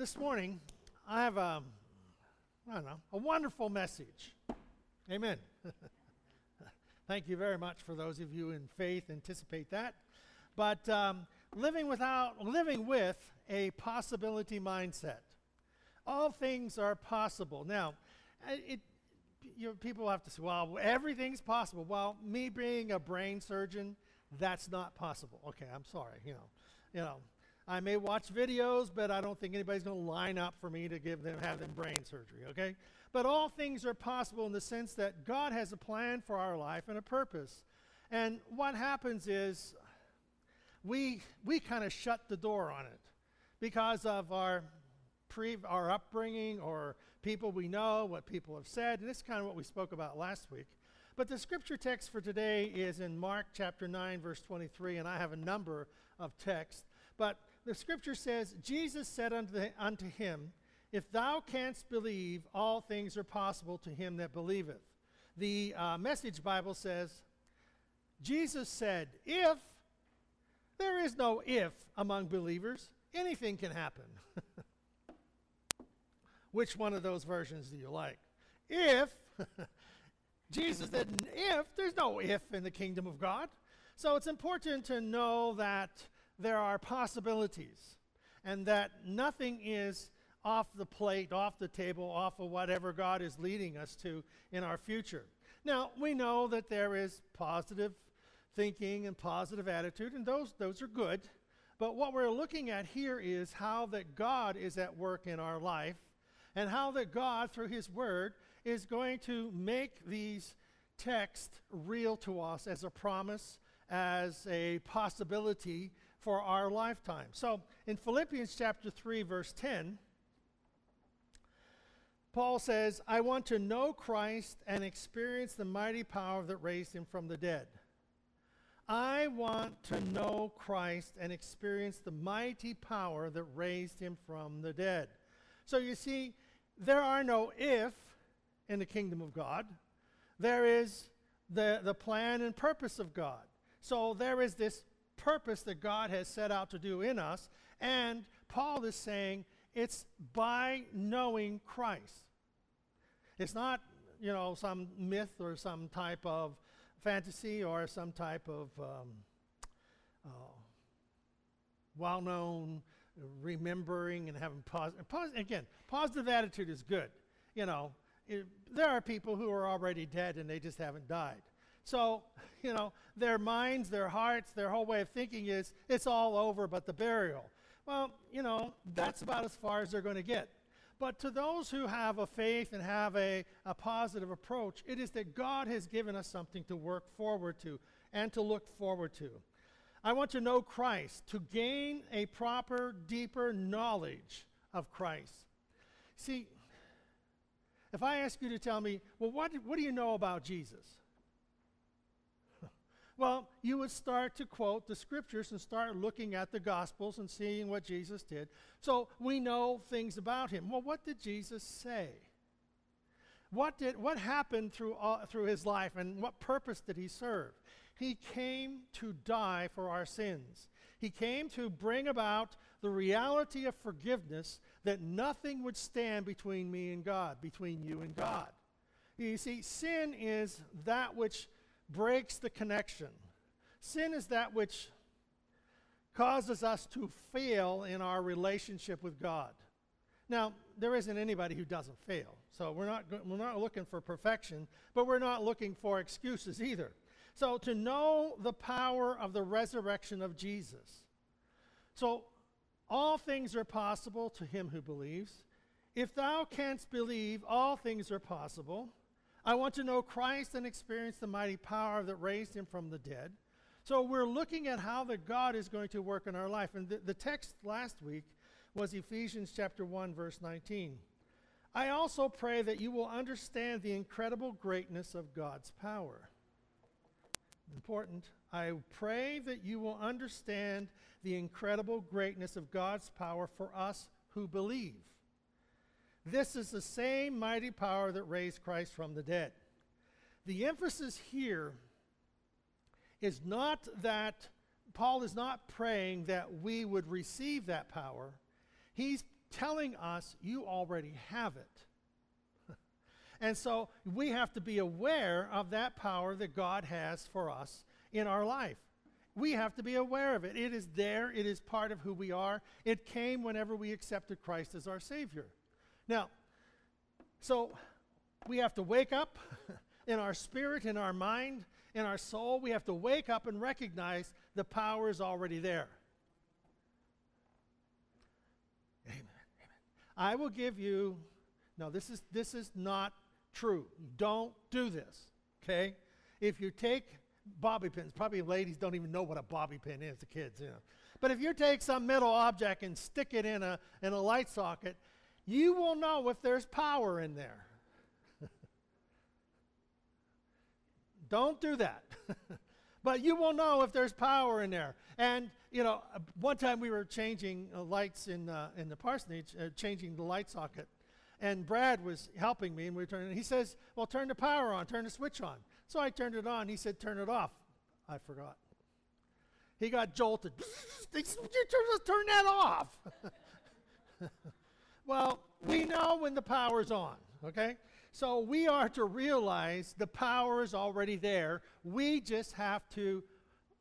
this morning, I have a, I don't know, a wonderful message. Amen. Thank you very much for those of you in faith anticipate that. But um, living without, living with a possibility mindset. All things are possible. Now, it, you know, people have to say, well, everything's possible. Well, me being a brain surgeon, that's not possible. Okay, I'm sorry. You know, you know, I may watch videos, but I don't think anybody's going to line up for me to give them have them brain surgery, okay? But all things are possible in the sense that God has a plan for our life and a purpose. And what happens is we we kind of shut the door on it because of our pre our upbringing or people we know, what people have said, and this is kind of what we spoke about last week. But the scripture text for today is in Mark chapter 9 verse 23 and I have a number of texts, but the scripture says, Jesus said unto, the, unto him, If thou canst believe, all things are possible to him that believeth. The uh, Message Bible says, Jesus said, If, there is no if among believers, anything can happen. Which one of those versions do you like? If, Jesus said, if, there's no if in the kingdom of God. So it's important to know that there are possibilities and that nothing is off the plate, off the table, off of whatever God is leading us to in our future. Now, we know that there is positive thinking and positive attitude, and those, those are good. But what we're looking at here is how that God is at work in our life and how that God, through His Word, is going to make these texts real to us as a promise, as a possibility for our lifetime. So in Philippians chapter 3, verse 10, Paul says, I want to know Christ and experience the mighty power that raised him from the dead. I want to know Christ and experience the mighty power that raised him from the dead. So you see, there are no if in the kingdom of God. There is the, the plan and purpose of God. So there is this purpose that God has set out to do in us. And Paul is saying it's by knowing Christ. It's not, you know, some myth or some type of fantasy or some type of um, uh, well known remembering and having positive. Pos- again, positive attitude is good. You know, it, there are people who are already dead and they just haven't died. So, you know, their minds, their hearts, their whole way of thinking is it's all over but the burial. Well, you know, that's about as far as they're going to get. But to those who have a faith and have a, a positive approach, it is that God has given us something to work forward to and to look forward to. I want to know Christ, to gain a proper, deeper knowledge of Christ. See, if I ask you to tell me, well, what, what do you know about Jesus? Well, you would start to quote the scriptures and start looking at the gospels and seeing what Jesus did. So we know things about him. Well, what did Jesus say? What, did, what happened through, all, through his life and what purpose did he serve? He came to die for our sins. He came to bring about the reality of forgiveness that nothing would stand between me and God, between you and God. You see, sin is that which breaks the connection. Sin is that which causes us to fail in our relationship with God. Now, there isn't anybody who doesn't fail. So we're not, we're not looking for perfection, but we're not looking for excuses either. So to know the power of the resurrection of Jesus. So all things are possible to him who believes. If thou canst believe, all things are possible. I want to know Christ and experience the mighty power that raised him from the dead. So we're looking at how that God is going to work in our life. And the, the text last week was Ephesians chapter 1 verse 19. I also pray that you will understand the incredible greatness of God's power. Important. I pray that you will understand the incredible greatness of God's power for us who believe. This is the same mighty power that raised Christ from the dead. The emphasis here is not that Paul is not praying that we would receive that power. He's telling us you already have it. and so we have to be aware of that power that God has for us in our life. We have to be aware of it. It is there, it is part of who we are. It came whenever we accepted Christ as our Savior. Now, so we have to wake up in our spirit, in our mind, in our soul. We have to wake up and recognize the power is already there. Amen. I will give you, no, this is, this is not true. Don't do this, okay? If you take bobby pins, probably ladies don't even know what a bobby pin is, the kids, you know. But if you take some metal object and stick it in a, in a light socket, you will know if there's power in there. don't do that. but you will know if there's power in there. And, you know, one time we were changing uh, lights in, uh, in the parsonage, uh, changing the light socket. And Brad was helping me, and we were turning. He says, Well, turn the power on, turn the switch on. So I turned it on. He said, Turn it off. I forgot. He got jolted. turn that off. Well, we know when the power's on, okay? So we are to realize the power is already there. We just have to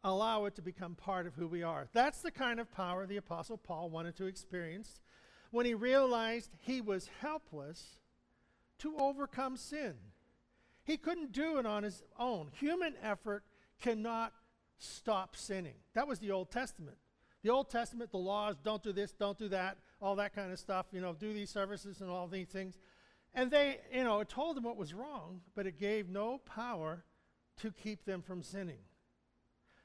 allow it to become part of who we are. That's the kind of power the Apostle Paul wanted to experience when he realized he was helpless to overcome sin. He couldn't do it on his own. Human effort cannot stop sinning. That was the Old Testament. The Old Testament, the laws, don't do this, don't do that, all that kind of stuff, you know, do these services and all these things. And they, you know, it told them what was wrong, but it gave no power to keep them from sinning.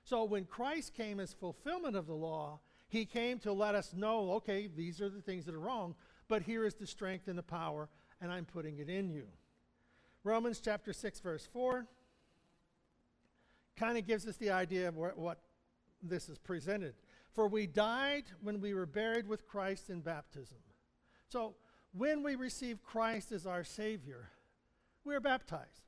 So when Christ came as fulfillment of the law, he came to let us know, okay, these are the things that are wrong, but here is the strength and the power, and I'm putting it in you. Romans chapter 6, verse 4 kind of gives us the idea of what, what this is presented. For we died when we were buried with Christ in baptism. So when we receive Christ as our Savior, we are baptized.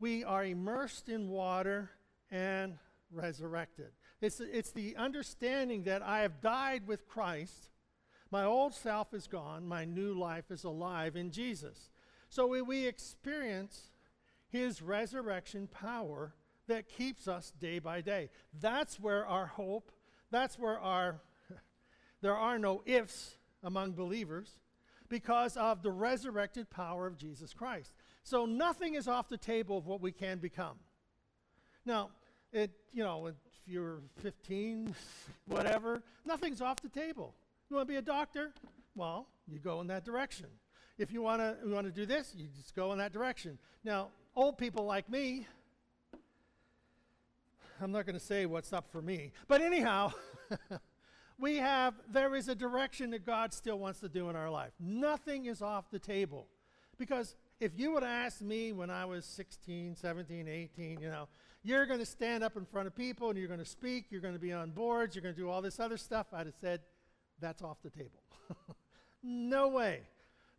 We are immersed in water and resurrected. It's, it's the understanding that I have died with Christ. My old self is gone. My new life is alive in Jesus. So we, we experience his resurrection power that keeps us day by day. That's where our hope, that's where our, there are no ifs among believers because of the resurrected power of Jesus Christ. So nothing is off the table of what we can become. Now, it, you know, if you're 15, whatever, nothing's off the table. You want to be a doctor? Well, you go in that direction. If you want to you want to do this, you just go in that direction. Now, old people like me, I'm not going to say what's up for me, but anyhow, we have, there is a direction that God still wants to do in our life. Nothing is off the table. Because if you would have asked me when I was 16, 17, 18, you know, you're going to stand up in front of people and you're going to speak, you're going to be on boards, you're going to do all this other stuff, I'd have said, that's off the table. no way.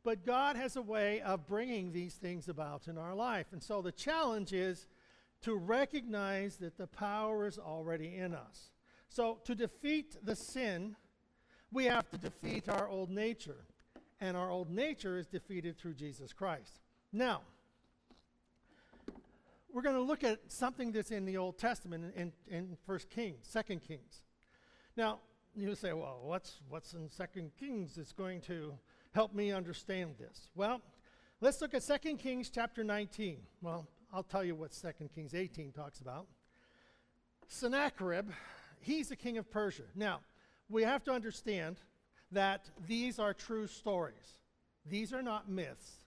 But God has a way of bringing these things about in our life. And so the challenge is to recognize that the power is already in us. So, to defeat the sin, we have to defeat our old nature. And our old nature is defeated through Jesus Christ. Now, we're going to look at something that's in the Old Testament in, in, in Kings, Second Kings. Now, you say, well, what's, what's in Second Kings that's going to help me understand this? Well, let's look at Second Kings chapter 19. Well, I'll tell you what Second Kings 18 talks about. Sennacherib he's the king of Persia. Now, we have to understand that these are true stories. These are not myths.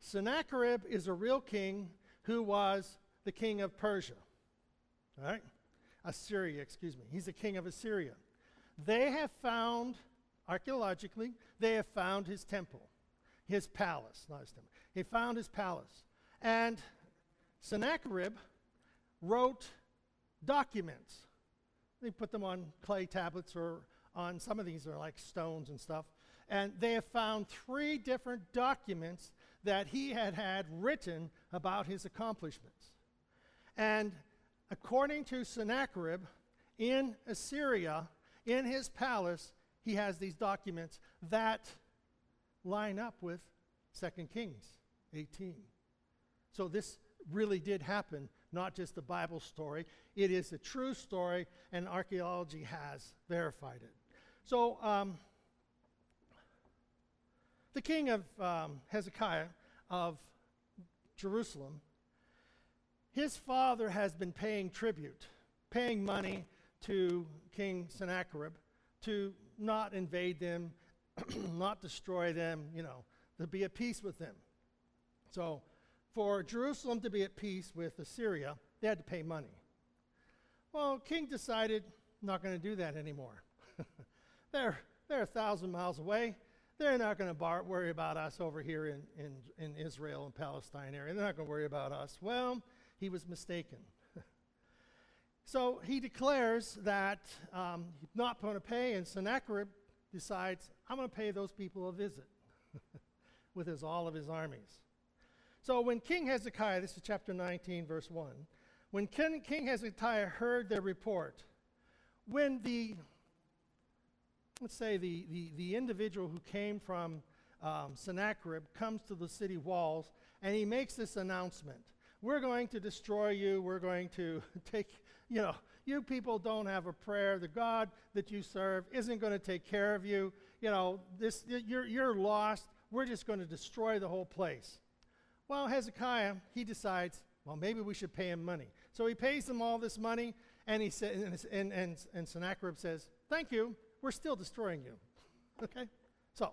Sennacherib is a real king who was the king of Persia. All right? Assyria, excuse me. He's the king of Assyria. They have found, archaeologically, they have found his temple, his palace, not his temple. He found his palace. And Sennacherib wrote documents they put them on clay tablets or on some of these are like stones and stuff. And they have found three different documents that he had had written about his accomplishments. And according to Sennacherib, in Assyria, in his palace, he has these documents that line up with 2 Kings 18. So this really did happen, not just a Bible story. It is a true story, and archaeology has verified it. So, um, the king of um, Hezekiah of Jerusalem, his father has been paying tribute, paying money to King Sennacherib to not invade them, not destroy them, you know, to be at peace with them. So, for Jerusalem to be at peace with Assyria, they had to pay money. Well, King decided not going to do that anymore. they're, they're a thousand miles away. They're not going to bar- worry about us over here in, in, in Israel and Palestine area. They're not going to worry about us. Well, he was mistaken. so he declares that um, he's not going to pay, and Sennacherib decides, I'm going to pay those people a visit with his, all of his armies. So when King Hezekiah, this is chapter 19, verse 1, when King, King Hezekiah heard their report, when the, let's say, the, the, the individual who came from um, Sennacherib comes to the city walls and he makes this announcement We're going to destroy you. We're going to take, you know, you people don't have a prayer. The God that you serve isn't going to take care of you. You know, this, you're, you're lost. We're just going to destroy the whole place. Well, Hezekiah, he decides, well, maybe we should pay him money. So he pays them all this money, and he sa- and, and, and, and Sennacherib says, Thank you, we're still destroying you. okay? So,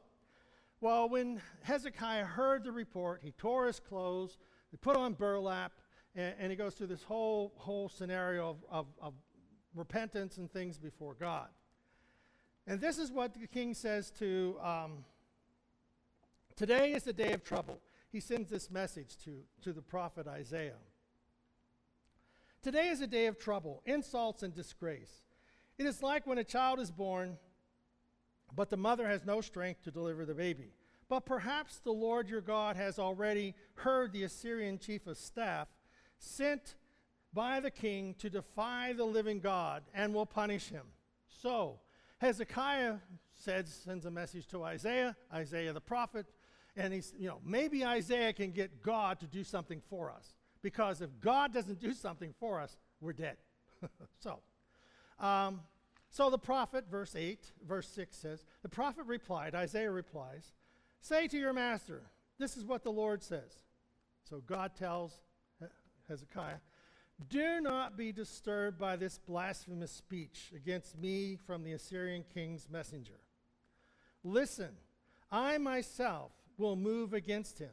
well, when Hezekiah heard the report, he tore his clothes, he put on burlap, and, and he goes through this whole, whole scenario of, of, of repentance and things before God. And this is what the king says to um, Today is the day of trouble he sends this message to, to the prophet Isaiah. Today is a day of trouble, insults, and disgrace. It is like when a child is born, but the mother has no strength to deliver the baby. But perhaps the Lord your God has already heard the Assyrian chief of staff sent by the king to defy the living God and will punish him. So, Hezekiah sends a message to Isaiah, Isaiah the prophet, and he's, you know, maybe Isaiah can get God to do something for us. Because if God doesn't do something for us, we're dead. so, um, so the prophet, verse 8, verse 6 says, The prophet replied, Isaiah replies, Say to your master, this is what the Lord says. So God tells Hezekiah, Do not be disturbed by this blasphemous speech against me from the Assyrian king's messenger. Listen, I myself will move against him.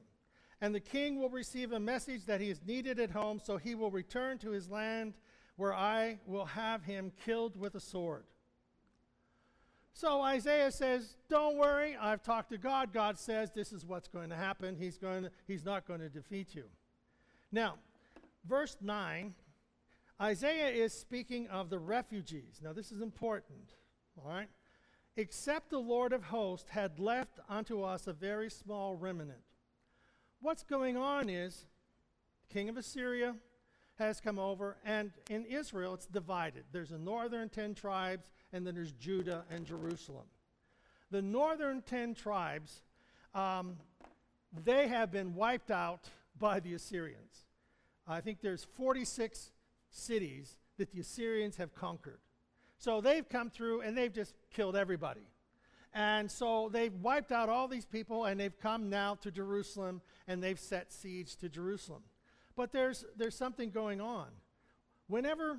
And the king will receive a message that he is needed at home, so he will return to his land where I will have him killed with a sword. So Isaiah says, Don't worry, I've talked to God. God says this is what's going to happen. He's, going to, he's not going to defeat you. Now, verse 9, Isaiah is speaking of the refugees. Now, this is important, all right? Except the Lord of hosts had left unto us a very small remnant. What's going on is the king of Assyria has come over, and in Israel it's divided. There's the northern 10 tribes, and then there's Judah and Jerusalem. The northern 10 tribes, um, they have been wiped out by the Assyrians. I think there's 46 cities that the Assyrians have conquered. So they've come through and they've just killed everybody. And so they've wiped out all these people and they've come now to Jerusalem and they've set siege to Jerusalem. But there's, there's something going on. Whenever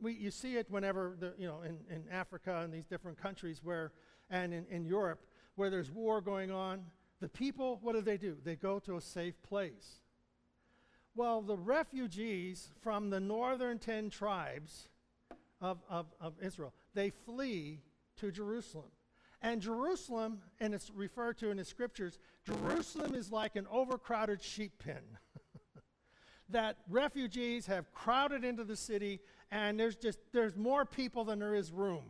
we, you see it whenever, the, you know, in, in Africa and these different countries where, and in, in Europe, where there's war going on, the people, what do they do? They go to a safe place. Well, the refugees from the northern 10 tribes of, of, of Israel. They flee to Jerusalem. And Jerusalem, and it's referred to in the scriptures, Jerusalem is like an overcrowded sheep pen. that refugees have crowded into the city, and there's just there's more people than there is room.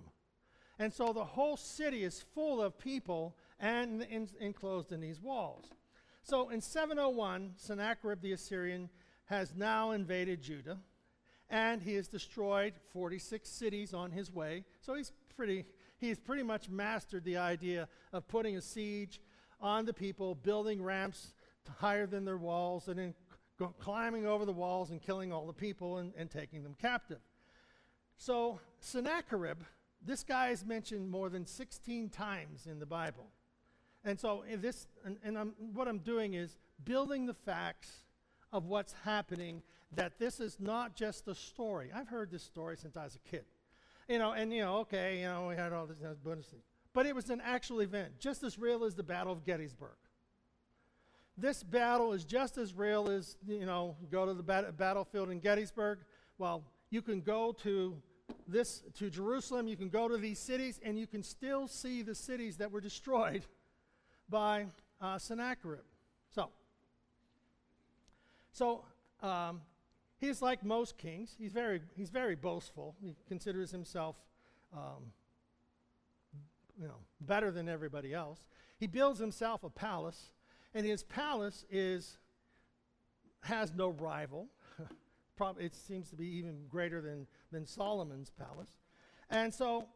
And so the whole city is full of people and in, enclosed in these walls. So in 701, Sennacherib the Assyrian has now invaded Judah and he has destroyed 46 cities on his way. So he's pretty, he's pretty much mastered the idea of putting a siege on the people, building ramps higher than their walls, and then climbing over the walls and killing all the people and, and taking them captive. So, Sennacherib, this guy is mentioned more than 16 times in the Bible. And so, in this, and, and I'm, what I'm doing is building the facts of what's happening, that this is not just a story. I've heard this story since I was a kid. You know, and, you know, okay, you know, we had all this, you but it was an actual event, just as real as the Battle of Gettysburg. This battle is just as real as, you know, go to the bat- battlefield in Gettysburg. Well, you can go to this to Jerusalem, you can go to these cities, and you can still see the cities that were destroyed by uh, Sennacherib. So, um, he's like most kings. He's very, he's very boastful. He considers himself, um, you know, better than everybody else. He builds himself a palace, and his palace is has no rival. It seems to be even greater than, than Solomon's palace. And so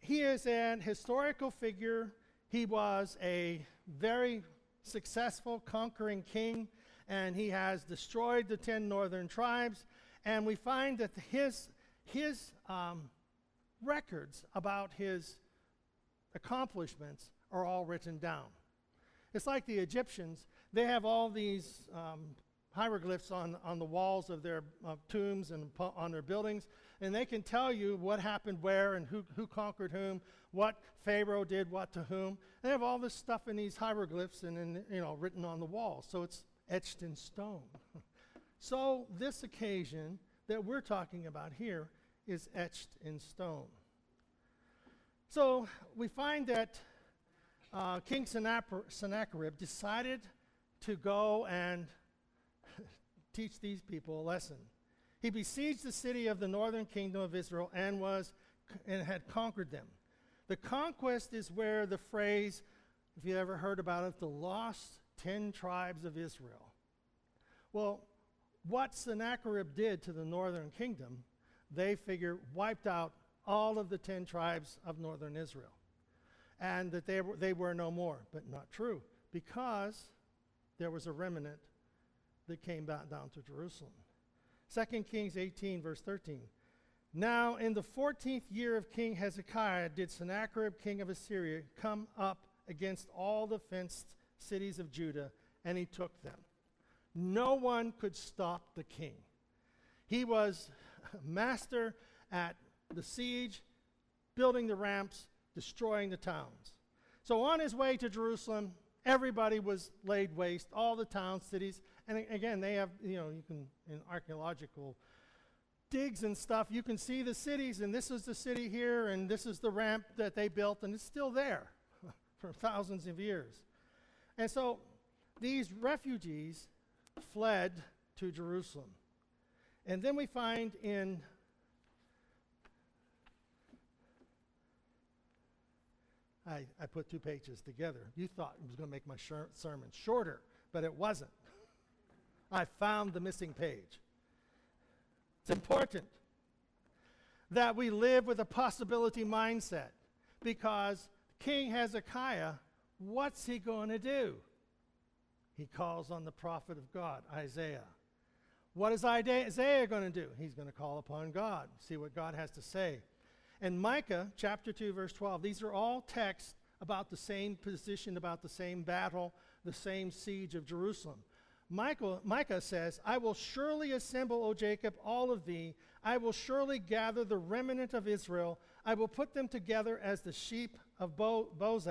he is an historical figure. He was a very successful conquering king and he has destroyed the 10 northern tribes. And we find that his, his um, records about his accomplishments are all written down. It's like the Egyptians, they have all these um, hieroglyphs on, on the walls of their tombs and on their buildings, and they can tell you what happened where and who, who conquered whom, what Pharaoh did what to whom. They have all this stuff in these hieroglyphs and in, you know, written on the walls. So it's etched in stone. so, this occasion that we're talking about here is etched in stone. So, we find that uh, King Sennacherib decided to go and teach these people a lesson. He besieged the city of the northern kingdom of Israel and was and had conquered them. The conquest is where the phrase, if you ever heard about it, the lost 10 tribes of Israel. Well, what Sennacherib did to the northern kingdom, they figure wiped out all of the 10 tribes of northern Israel. And that they were, they were no more. But not true, because there was a remnant that came back down to Jerusalem. 2 Kings 18, verse 13. Now, in the 14th year of King Hezekiah, did Sennacherib, king of Assyria, come up against all the fenced cities of Judah, and he took them. No one could stop the king. He was master at the siege, building the ramps, destroying the towns. So on his way to Jerusalem, everybody was laid waste, all the towns, cities. And again, they have, you know, you can, in archaeological digs and stuff, you can see the cities, and this is the city here, and this is the ramp that they built, and it's still there for thousands of years. And so these refugees fled to Jerusalem. And then we find in I, I put two pages together. You thought it was going to make my sermon shorter, but it wasn't. I found the missing page. It's important that we live with a possibility mindset because King Hezekiah, what's he going to do? he calls on the prophet of God, Isaiah. What is Isaiah going to do? He's going to call upon God, see what God has to say. And Micah chapter 2, verse 12, these are all texts about the same position, about the same battle, the same siege of Jerusalem. Michael, Micah says, I will surely assemble, O Jacob, all of thee. I will surely gather the remnant of Israel. I will put them together as the sheep of Bo- Boaz,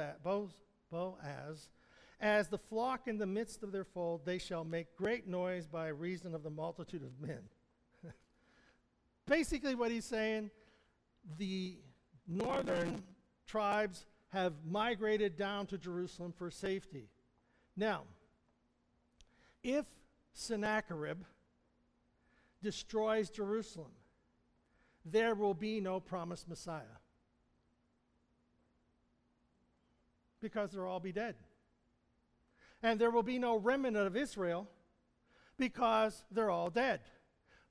Boaz as the flock in the midst of their fold, they shall make great noise by reason of the multitude of men. Basically, what he's saying, the northern tribes have migrated down to Jerusalem for safety. Now, if Sennacherib destroys Jerusalem, there will be no promised Messiah. Because they'll all be dead and there will be no remnant of Israel because they're all dead.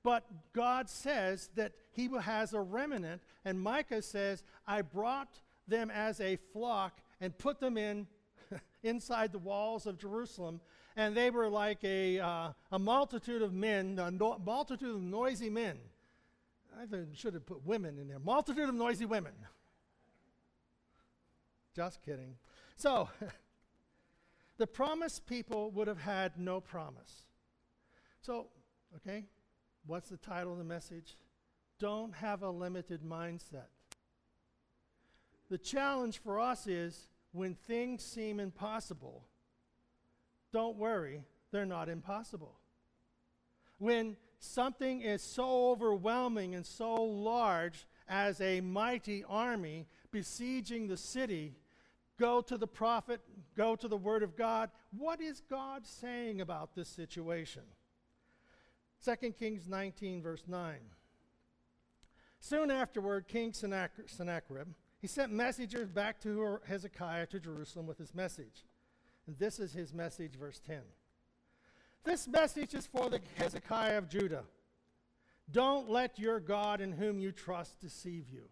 But God says that He has a remnant, and Micah says, I brought them as a flock and put them in inside the walls of Jerusalem, and they were like a, uh, a multitude of men, a no- multitude of noisy men. I should have put women in there. Multitude of noisy women. Just kidding. So, the promised people would have had no promise. So, okay, what's the title of the message? Don't have a limited mindset. The challenge for us is when things seem impossible, don't worry, they're not impossible. When something is so overwhelming and so large as a mighty army besieging the city, go to the prophet, go to the word of God. What is God saying about this situation? 2 Kings 19, verse 9. Soon afterward, King Sennacherib, he sent messengers back to Hezekiah to Jerusalem with his message. And this is his message, verse 10. This message is for the Hezekiah of Judah. Don't let your God in whom you trust deceive you.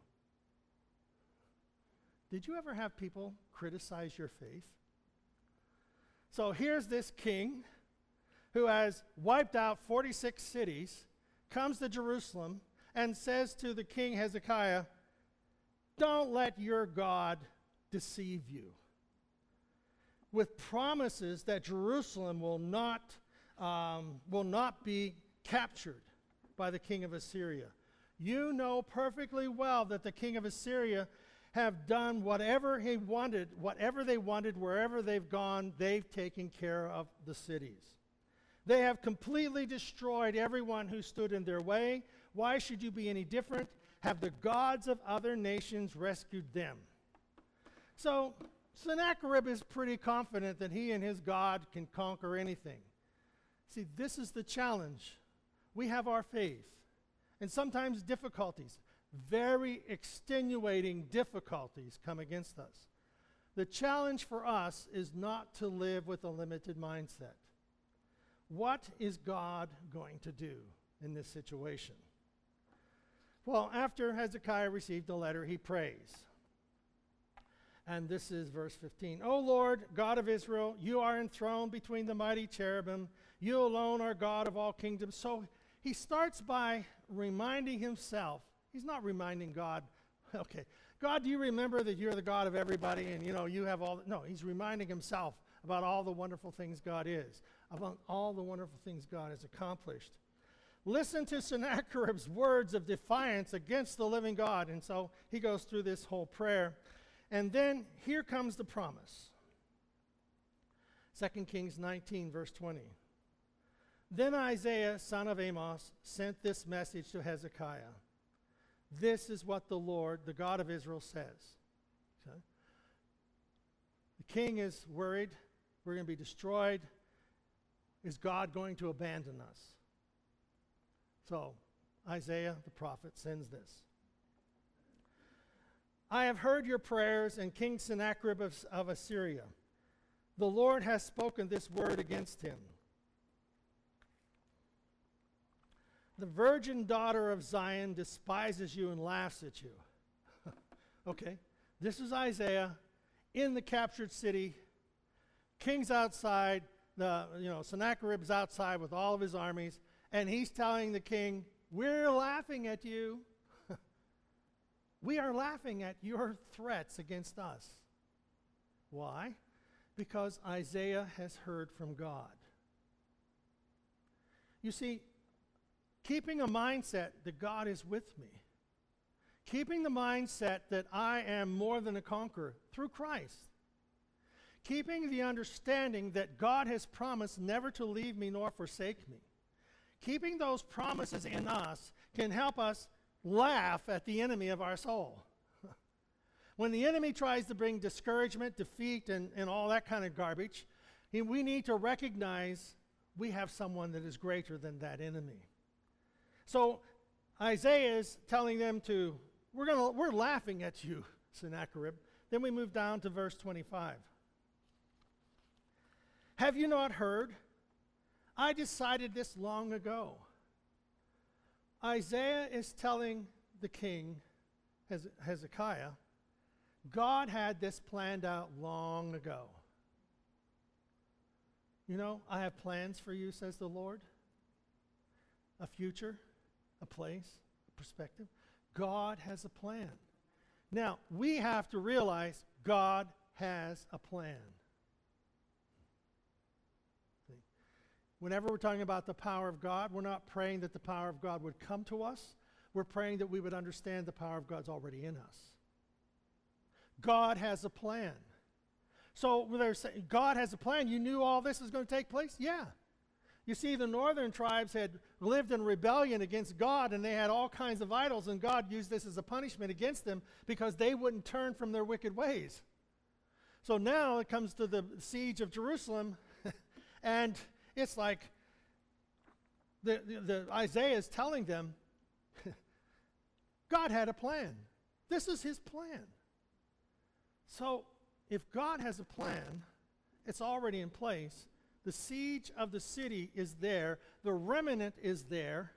Did you ever have people criticize your faith? So here's this king who has wiped out 46 cities, comes to Jerusalem, and says to the king Hezekiah, Don't let your God deceive you. With promises that Jerusalem will not, um, will not be captured by the king of Assyria. You know perfectly well that the king of Assyria have done whatever he wanted, whatever they wanted, wherever they've gone, they've taken care of the cities. They have completely destroyed everyone who stood in their way. Why should you be any different? Have the gods of other nations rescued them? So, Sennacherib is pretty confident that he and his God can conquer anything. See, this is the challenge. We have our faith, and sometimes difficulties very extenuating difficulties come against us. The challenge for us is not to live with a limited mindset. What is God going to do in this situation? Well, after Hezekiah received the letter, he prays. And this is verse 15. O Lord, God of Israel, you are enthroned between the mighty cherubim. You alone are God of all kingdoms. So he starts by reminding himself He's not reminding God, okay, God, do you remember that you're the God of everybody and you know you have all no, he's reminding himself about all the wonderful things God is, about all the wonderful things God has accomplished. Listen to Sennacherib's words of defiance against the living God. And so he goes through this whole prayer. And then here comes the promise. 2 Kings 19, verse 20. Then Isaiah, son of Amos, sent this message to Hezekiah this is what the Lord, the God of Israel, says. Okay? The king is worried. We're going to be destroyed. Is God going to abandon us? So, Isaiah the prophet sends this. I have heard your prayers, and King Sennacherib of, of Assyria. The Lord has spoken this word against him. The virgin daughter of Zion despises you and laughs at you. okay, this is Isaiah in the captured city. King's outside, the you know Sennacherib's outside with all of his armies, and he's telling the king, "We're laughing at you. we are laughing at your threats against us." Why? Because Isaiah has heard from God. You see, Keeping a mindset that God is with me. Keeping the mindset that I am more than a conqueror through Christ. Keeping the understanding that God has promised never to leave me nor forsake me. Keeping those promises in us can help us laugh at the enemy of our soul. when the enemy tries to bring discouragement, defeat, and, and all that kind of garbage, we need to recognize we have someone that is greater than that enemy. So Isaiah is telling them to, we're, gonna, we're laughing at you, Sennacherib. Then we move down to verse 25. Have you not heard? I decided this long ago. Isaiah is telling the king, Hezekiah, God had this planned out long ago. You know, I have plans for you, says the Lord. A future, a place, a perspective. God has a plan. Now, we have to realize God has a plan. Whenever we're talking about the power of God, we're not praying that the power of God would come to us. We're praying that we would understand the power of God's already in us. God has a plan. So they're saying, God has a plan. You knew all this was going to take place? Yeah. You see, the northern tribes had lived in rebellion against God and they had all kinds of idols, and God used this as a punishment against them because they wouldn't turn from their wicked ways. So now it comes to the siege of Jerusalem, and it's like the, the, the Isaiah is telling them God had a plan. This is his plan. So if God has a plan, it's already in place. The siege of the city is there, the remnant is there.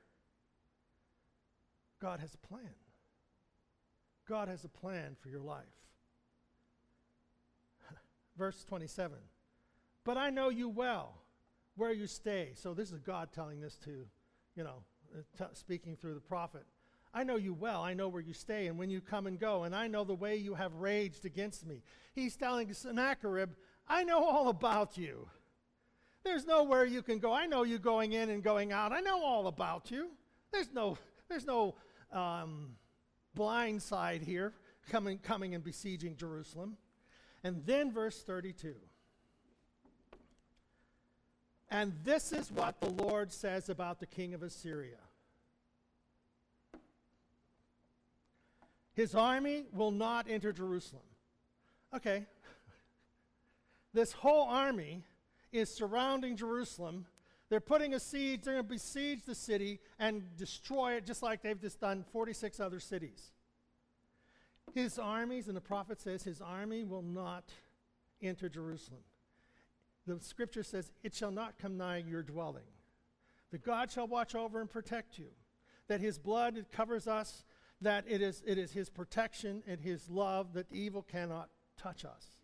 God has a plan. God has a plan for your life. Verse 27 But I know you well, where you stay. So this is God telling this to, you know, t- speaking through the prophet. I know you well. I know where you stay and when you come and go, and I know the way you have raged against me. He's telling Sennacherib, I know all about you. There's nowhere you can go. I know you going in and going out. I know all about you. There's no, there's no um, blind side here coming, coming and besieging Jerusalem. And then verse 32. And this is what the Lord says about the king of Assyria. His army will not enter Jerusalem. Okay. This whole army is surrounding Jerusalem. They're putting a siege, they're going to besiege the city and destroy it just like they've just done 46 other cities. His armies, and the prophet says, his army will not enter Jerusalem. The scripture says, It shall not come nigh your dwelling. The God shall watch over and protect you, that his blood covers us that it is, it is his protection and his love that evil cannot touch us.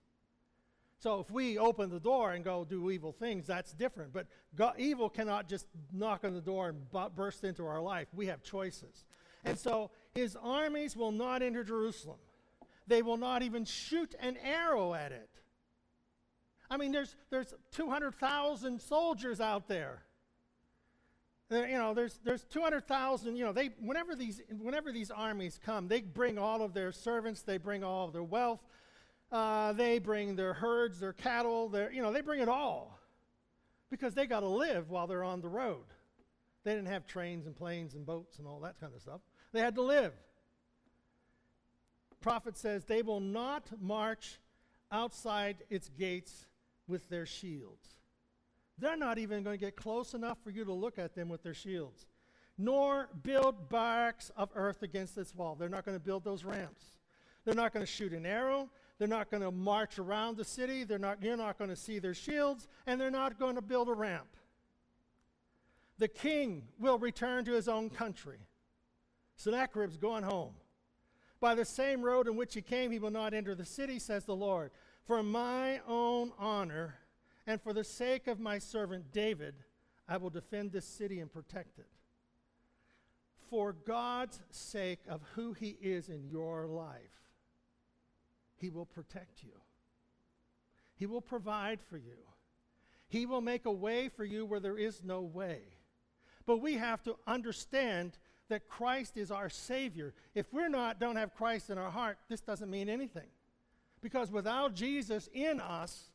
So if we open the door and go do evil things, that's different. But God, evil cannot just knock on the door and bu- burst into our life. We have choices. And so his armies will not enter Jerusalem. They will not even shoot an arrow at it. I mean, there's, there's 200,000 soldiers out there. There, you know, there's, there's 200,000, you know, they, whenever, these, whenever these armies come, they bring all of their servants, they bring all of their wealth, uh, they bring their herds, their cattle, their, you know, they bring it all because they got to live while they're on the road. They didn't have trains and planes and boats and all that kind of stuff. They had to live. Prophet says they will not march outside its gates with their shields. They're not even going to get close enough for you to look at them with their shields. Nor build barracks of earth against this wall. They're not going to build those ramps. They're not going to shoot an arrow. They're not going to march around the city. They're not, you're not going to see their shields, and they're not going to build a ramp. The king will return to his own country. Sennacherib's going home. By the same road in which he came, he will not enter the city, says the Lord. For my own honor and for the sake of my servant David, I will defend this city and protect it. For God's sake of who He is in your life, He will protect you. He will provide for you. He will make a way for you where there is no way. But we have to understand that Christ is our Savior. If we're not, don't have Christ in our heart, this doesn't mean anything. Because without Jesus in us,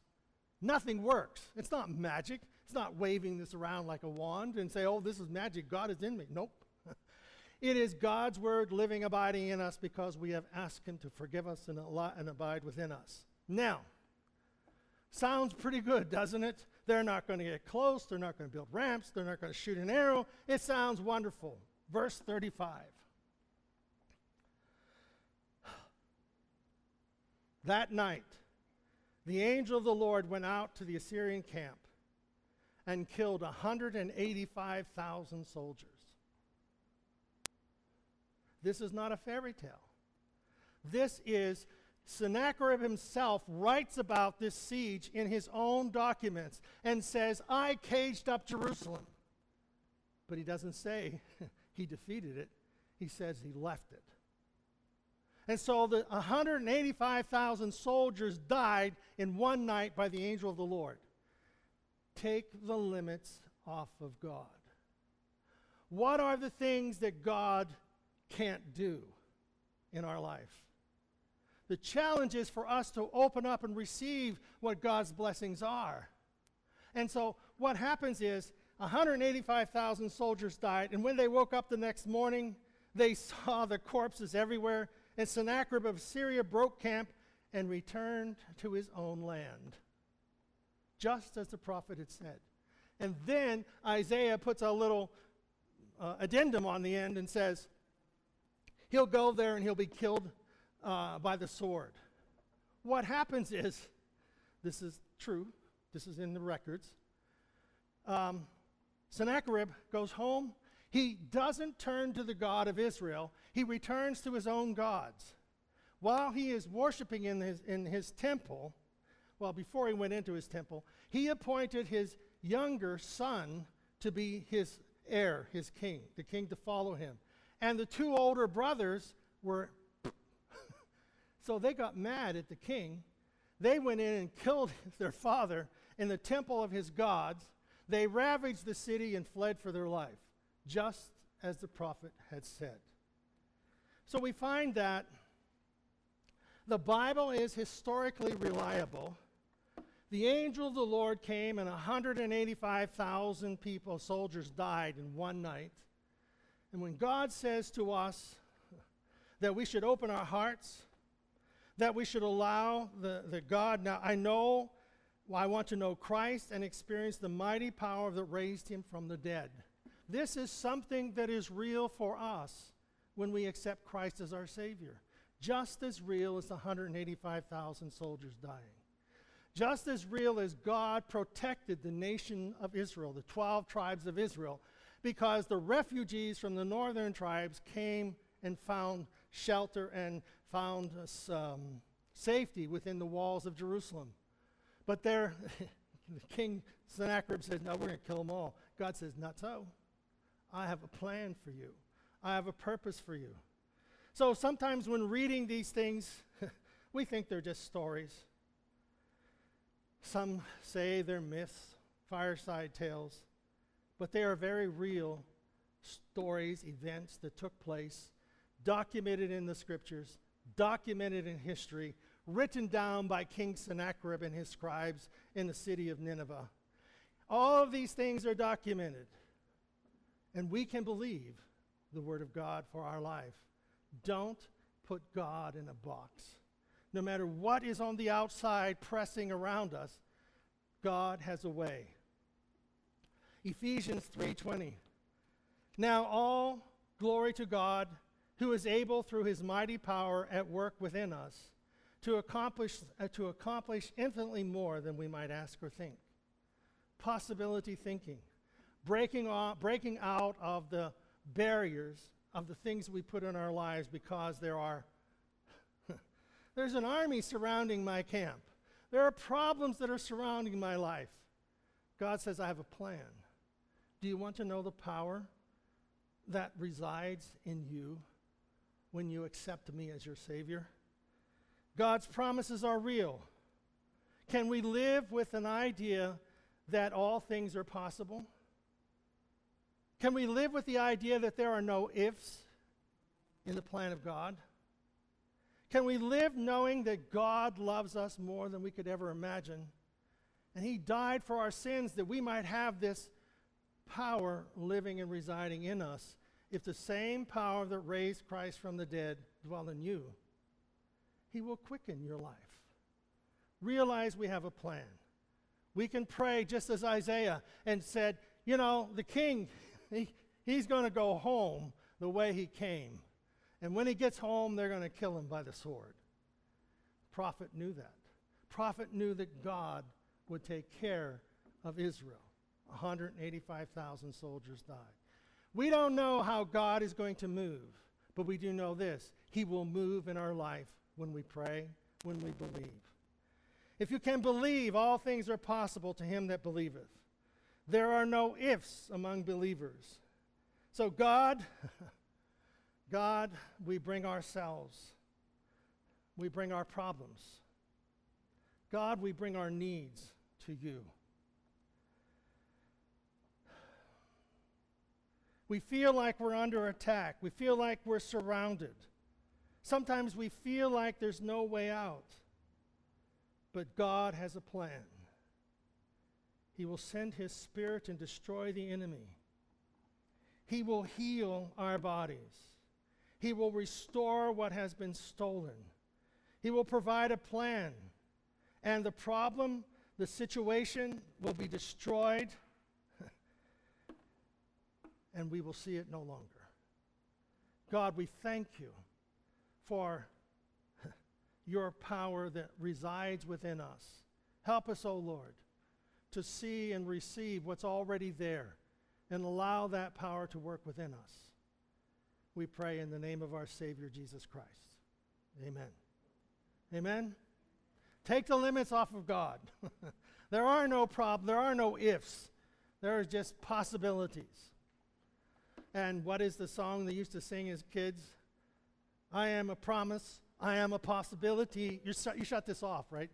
Nothing works. It's not magic. It's not waving this around like a wand and say, oh, this is magic. God is in me. Nope. It is God's word living, abiding in us because we have asked Him to forgive us and, and abide within us. Now, sounds pretty good, doesn't it? They're not going to get close. They're not going to build ramps. They're not going to shoot an arrow. It sounds wonderful. Verse 35. That night, the angel of the Lord went out to the Assyrian camp and killed 185,000 soldiers. This is not a fairy tale. This is Sennacherib himself writes about this siege in his own documents and says, I caged up Jerusalem. But he doesn't say he defeated it, he says he left it. And so the 185,000 soldiers died in one night by the angel of the Lord. Take the limits off of God. What are the things that God can't do in our life? The challenge is for us to open up and receive what God's blessings are. And so what happens is 185,000 soldiers died, and when they woke up the next morning, they saw the corpses everywhere, and Sennacherib of Syria broke camp and returned to his own land, just as the prophet had said. And then Isaiah puts a little uh, addendum on the end and says, He'll go there and he'll be killed uh, by the sword. What happens is, this is true, this is in the records. Um, Sennacherib goes home. He doesn't turn to the God of Israel, he returns to his own gods. While he is worshiping in his, in his temple, well, before he went into his temple, he appointed his younger son to be his heir, his king, the king to follow him. And the two older brothers were, so they got mad at the king. They went in and killed their father in the temple of his gods. They ravaged the city and fled for their life, just as the prophet had said. So we find that the Bible is historically reliable the angel of the Lord came, and 185,000 people, soldiers, died in one night. And when God says to us that we should open our hearts, that we should allow the, the God, now I know, well, I want to know Christ and experience the mighty power that raised him from the dead. This is something that is real for us when we accept Christ as our Savior, just as real as the 185,000 soldiers dying. Just as real as God protected the nation of Israel, the 12 tribes of Israel, because the refugees from the northern tribes came and found shelter and found um, safety within the walls of Jerusalem. But there, King Sennacherib says, No, we're going to kill them all. God says, Not so. I have a plan for you, I have a purpose for you. So sometimes when reading these things, we think they're just stories. Some say they're myths, fireside tales, but they are very real stories, events that took place, documented in the scriptures, documented in history, written down by King Sennacherib and his scribes in the city of Nineveh. All of these things are documented, and we can believe the Word of God for our life. Don't put God in a box no matter what is on the outside pressing around us, God has a way. Ephesians 3:20. Now all glory to God who is able through his mighty power at work within us to accomplish uh, to accomplish infinitely more than we might ask or think. Possibility thinking. Breaking, off, breaking out of the barriers of the things we put in our lives because there are there's an army surrounding my camp. There are problems that are surrounding my life. God says, I have a plan. Do you want to know the power that resides in you when you accept me as your Savior? God's promises are real. Can we live with an idea that all things are possible? Can we live with the idea that there are no ifs in the plan of God? Can we live knowing that God loves us more than we could ever imagine? And He died for our sins that we might have this power living and residing in us. If the same power that raised Christ from the dead dwell in you, He will quicken your life. Realize we have a plan. We can pray just as Isaiah and said, you know, the king, he, he's going to go home the way he came. And when he gets home, they're going to kill him by the sword. Prophet knew that. Prophet knew that God would take care of Israel. 185,000 soldiers died. We don't know how God is going to move, but we do know this He will move in our life when we pray, when we believe. If you can believe, all things are possible to him that believeth. There are no ifs among believers. So, God, God, we bring ourselves, we bring our problems. God, we bring our needs to you. We feel like we're under attack. We feel like we're surrounded. Sometimes we feel like there's no way out. But God has a plan. He will send His Spirit and destroy the enemy. He will heal our bodies. He will restore what has been stolen. He will provide a plan. And the problem, the situation will be destroyed and we will see it no longer. God, we thank you for your power that resides within us. Help us, O oh Lord, to see and receive what's already there and allow that power to work within us. We pray in the name of our Savior, Jesus Christ. Amen. Amen. Take the limits off of God. there are no problems, there are no ifs, there are just possibilities. And what is the song they used to sing as kids? I am a promise. I am a possibility. You, you shut this off, right?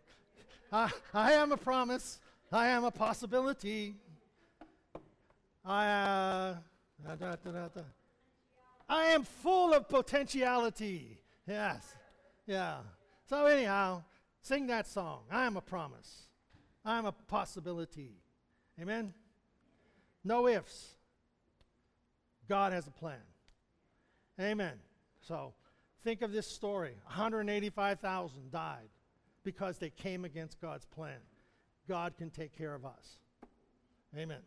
I, I am a promise. I am a possibility. I, uh, da, da, da, I am full of potentiality. Yes. Yeah. So, anyhow, sing that song. I am a promise. I am a possibility. Amen? No ifs. God has a plan. Amen. So think of this story 185,000 died because they came against God's plan. God can take care of us. Amen.